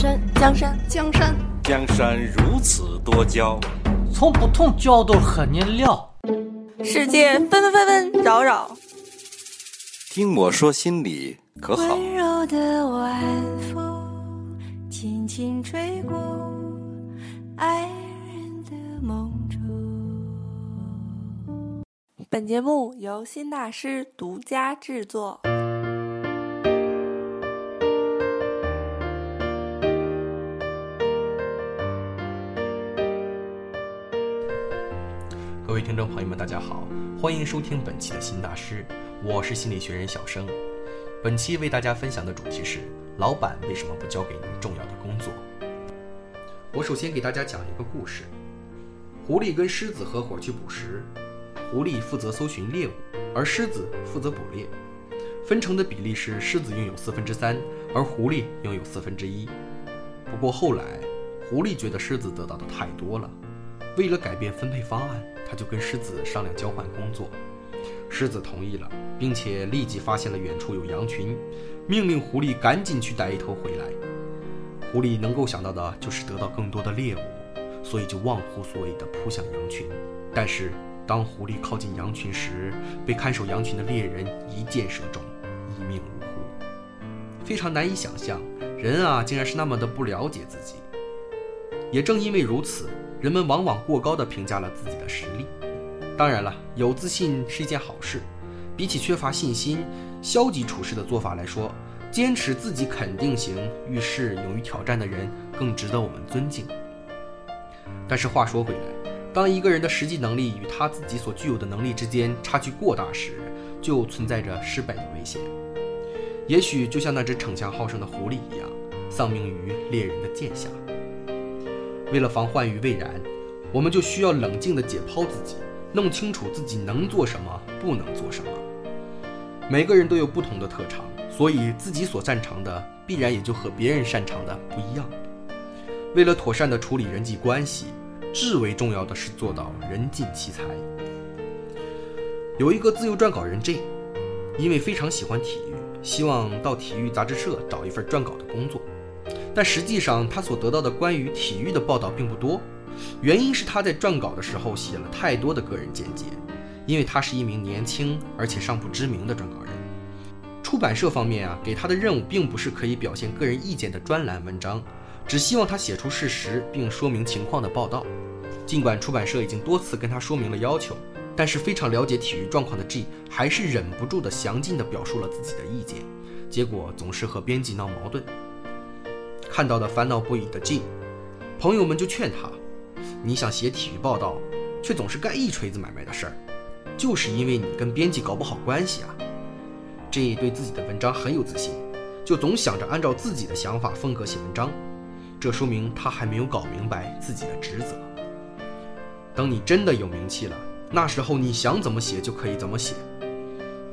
山，江山，江山，江山如此多娇，从不同角度和您聊。世界纷纷纷扰扰，听我说心里可好？本节目由新大师独家制作。各位听众朋友们，大家好，欢迎收听本期的心大师，我是心理学人小生。本期为大家分享的主题是：老板为什么不交给你重要的工作？我首先给大家讲一个故事：狐狸跟狮子合伙去捕食，狐狸负责搜寻猎物，而狮子负责捕猎，分成的比例是狮子拥有四分之三，而狐狸拥有四分之一。不过后来，狐狸觉得狮子得到的太多了，为了改变分配方案。他就跟狮子商量交换工作，狮子同意了，并且立即发现了远处有羊群，命令狐狸赶紧去逮一头回来。狐狸能够想到的就是得到更多的猎物，所以就忘乎所以地扑向羊群。但是当狐狸靠近羊群时，被看守羊群的猎人一箭射中，一命呜呼。非常难以想象，人啊，竟然是那么的不了解自己。也正因为如此。人们往往过高的评价了自己的实力。当然了，有自信是一件好事。比起缺乏信心、消极处事的做法来说，坚持自己肯定行、遇事勇于挑战的人更值得我们尊敬。但是话说回来，当一个人的实际能力与他自己所具有的能力之间差距过大时，就存在着失败的危险。也许就像那只逞强好胜的狐狸一样，丧命于猎人的剑下。为了防患于未然，我们就需要冷静地解剖自己，弄清楚自己能做什么，不能做什么。每个人都有不同的特长，所以自己所擅长的必然也就和别人擅长的不一样。为了妥善地处理人际关系，至为重要的是做到人尽其才。有一个自由撰稿人 J，因为非常喜欢体育，希望到体育杂志社找一份撰稿的工作。但实际上，他所得到的关于体育的报道并不多，原因是他在撰稿的时候写了太多的个人见解，因为他是一名年轻而且尚不知名的撰稿人。出版社方面啊，给他的任务并不是可以表现个人意见的专栏文章，只希望他写出事实并说明情况的报道。尽管出版社已经多次跟他说明了要求，但是非常了解体育状况的 G 还是忍不住的详尽地表述了自己的意见，结果总是和编辑闹矛盾。看到的烦恼不已的 J，朋友们就劝他：“你想写体育报道，却总是干一锤子买卖的事儿，就是因为你跟编辑搞不好关系啊 J 对自己的文章很有自信，就总想着按照自己的想法风格写文章，这说明他还没有搞明白自己的职责。等你真的有名气了，那时候你想怎么写就可以怎么写，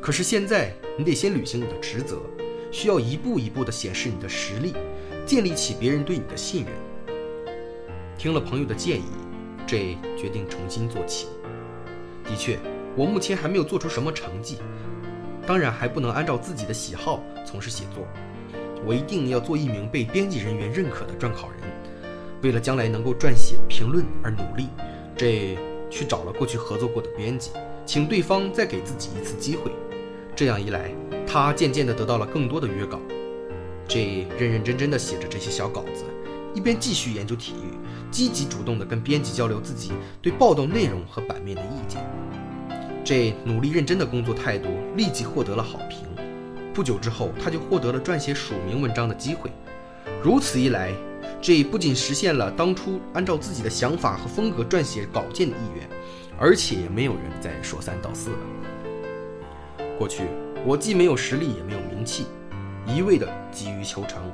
可是现在你得先履行你的职责。需要一步一步地显示你的实力，建立起别人对你的信任。听了朋友的建议，J 决定重新做起。的确，我目前还没有做出什么成绩，当然还不能按照自己的喜好从事写作。我一定要做一名被编辑人员认可的撰稿人，为了将来能够撰写评论而努力。J 去找了过去合作过的编辑，请对方再给自己一次机会。这样一来。他渐渐地得到了更多的约稿，这认认真真的写着这些小稿子，一边继续研究体育，积极主动地跟编辑交流自己对报道内容和版面的意见。这努力认真的工作态度立即获得了好评，不久之后他就获得了撰写署名文章的机会。如此一来，这不仅实现了当初按照自己的想法和风格撰写稿件的意愿，而且也没有人再说三道四了。过去。我既没有实力，也没有名气，一味的急于求成。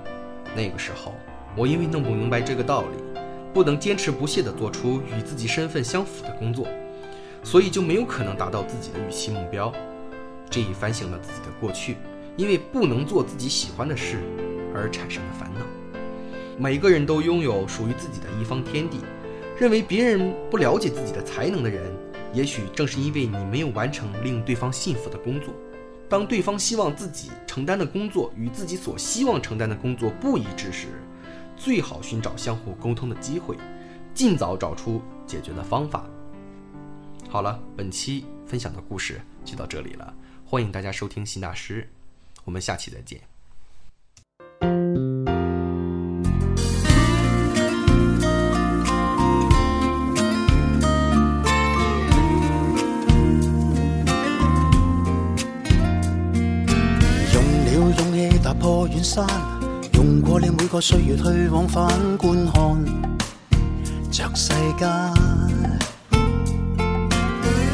那个时候，我因为弄不明白这个道理，不能坚持不懈地做出与自己身份相符的工作，所以就没有可能达到自己的预期目标。这一反省了自己的过去，因为不能做自己喜欢的事而产生的烦恼。每个人都拥有属于自己的一方天地，认为别人不了解自己的才能的人，也许正是因为你没有完成令对方信服的工作。当对方希望自己承担的工作与自己所希望承担的工作不一致时，最好寻找相互沟通的机会，尽早找出解决的方法。好了，本期分享的故事就到这里了，欢迎大家收听新大师，我们下期再见。破远山，用过了每个岁月去往返观看着世间。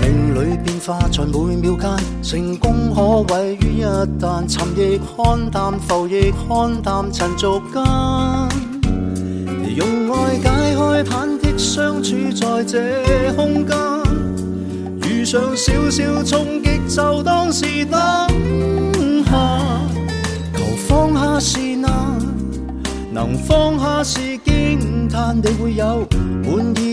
命里变化在每秒间，成功可毁于一旦。沉亦看淡，浮亦看淡，尘俗间。用爱解开忐忑，相处在这空间。遇上小小冲击，就当是等下。是那能放下是惊叹，你会有满意。